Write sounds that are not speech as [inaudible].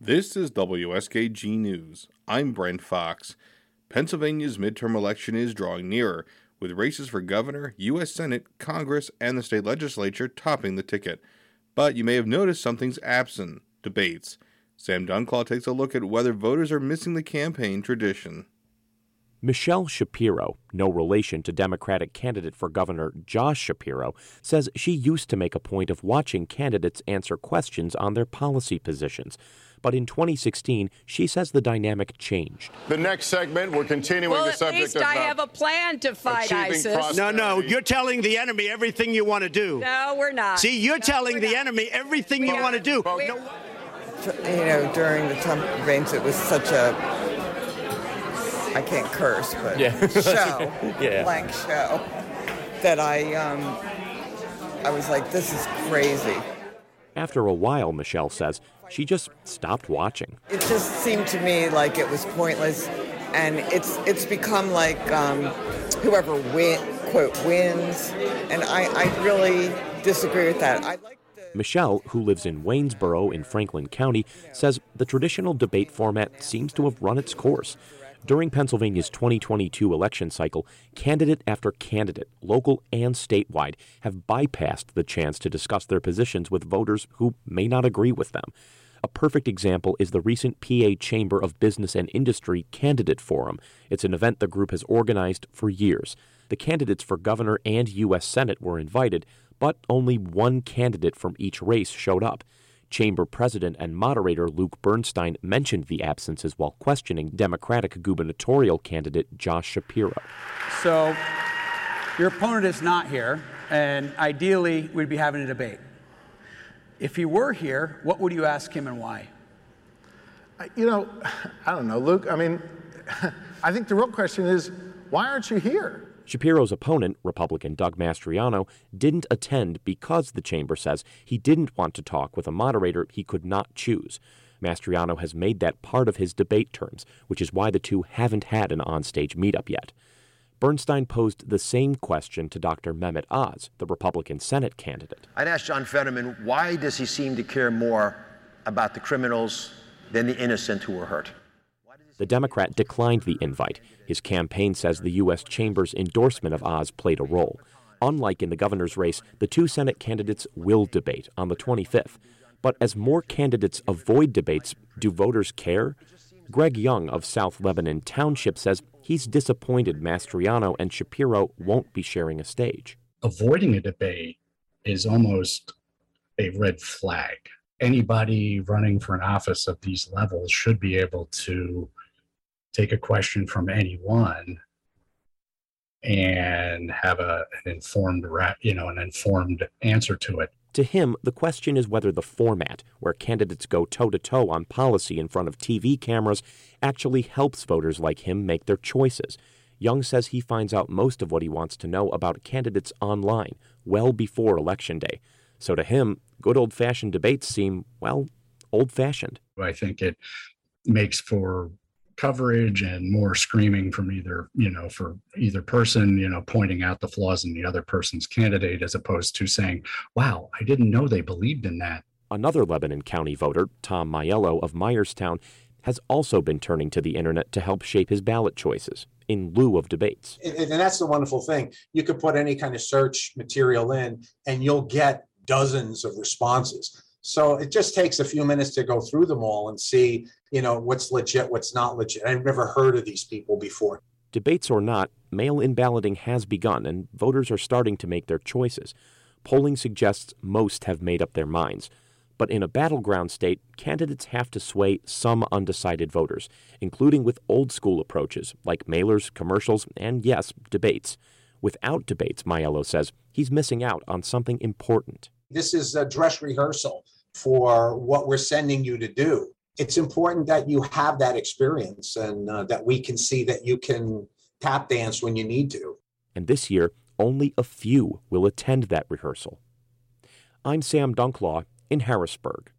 This is WSKG News. I'm Brent Fox. Pennsylvania's midterm election is drawing nearer, with races for governor, U.S. Senate, Congress, and the state legislature topping the ticket. But you may have noticed something's absent debates. Sam Dunklau takes a look at whether voters are missing the campaign tradition. Michelle Shapiro, no relation to Democratic candidate for governor Josh Shapiro, says she used to make a point of watching candidates answer questions on their policy positions. But in 2016, she says the dynamic changed. The next segment, we're continuing well, the subject at least of I uh, have a plan to fight achieving ISIS. No, no, you're telling the enemy everything you want to do. No, we're not. See, you're No, telling the not. enemy everything We you want to do. No, you know, during the Trump campaigns, it was such a I can't curse, but Yeah. [laughs] show, Yeah. blank show, that I um, I was like, this is crazy. After a while, Michelle says, she just stopped watching. It just seemed to me like it was pointless, and it's it's become like um, whoever win quote wins, and I, I really disagree with that. I like the Michelle, who lives in Waynesboro in Franklin County, says the traditional debate format seems to have run its course. During Pennsylvania's 2022 election cycle, candidate after candidate, local and statewide, have bypassed the chance to discuss their positions with voters who may not agree with them. A perfect example is the recent PA Chamber of Business and Industry Candidate Forum. It's an event the group has organized for years. The candidates for governor and U.S. Senate were invited, but only one candidate from each race showed up. Chamber president and moderator Luke Bernstein mentioned the absences while questioning Democratic gubernatorial candidate Josh Shapiro. So your opponent is not here, and ideally, we'd be having a debate. If he were here, what would you ask him and why? You know, [sighs] I don't know, Luke. I mean, [laughs] I think the real question is, why aren't you here? Shapiro's opponent, Republican Doug Mastriano, didn't attend because the chamber says he didn't want to talk with a moderator he could not choose. Mastriano has made that part of his debate terms, which is why the two haven't had an onstage meetup yet. Bernstein posed the same question to Dr. Mehmet Oz, the Republican Senate candidate. I'd ask John Fetterman why does he seem to care more about the criminals than the innocent who were hurt? The Democrat declined the invite. His campaign says the U.S. Chamber's endorsement of Oz played a role. Unlike in the governor's race, the two Senate candidates will debate on the 25th. But as more candidates avoid debates, do voters care? Greg Young of South Lebanon Township says he's disappointed Mastriano and Shapiro won't be sharing a stage. avoiding a debate is almost a red flag. Anybody running for an office of these levels should be able to take a question from anyone and have a, an informed, you know, an informed answer to it. To him, the question is whether the format, where candidates go toe to toe on policy in front of TV cameras, actually helps voters like him make their choices. Young says he finds out most of what he wants to know about candidates online, well before Election Day. So to him, good old fashioned debates seem, well, old fashioned. I think it makes for coverage and more screaming from either, you know, for either person, you know, pointing out the flaws in the other person's candidate as opposed to saying, wow, I didn't know they believed in that. Another Lebanon County voter, Tom Maiello of Myerstown, has also been turning to the internet to help shape his ballot choices in lieu of debates. and, and that's the wonderful thing. You could put any kind of search material in and you'll get dozens of responses. So it just takes a few minutes to go through them all and see, you know, what's legit, what's not legit. I've never heard of these people before. Debates or not, mail in balloting has begun and voters are starting to make their choices. Polling suggests most have made up their minds. But in a battleground state, candidates have to sway some undecided voters, including with old school approaches like mailers, commercials, and yes, debates. Without debates, Maiello says, he's missing out on something important. This is a dress rehearsal for what we're sending you to do. It's important that you have that experience and uh, that we can see that you can tap dance when you need to. And this year, only a few will attend that rehearsal. I'm Sam Dunklau in Harrisburg.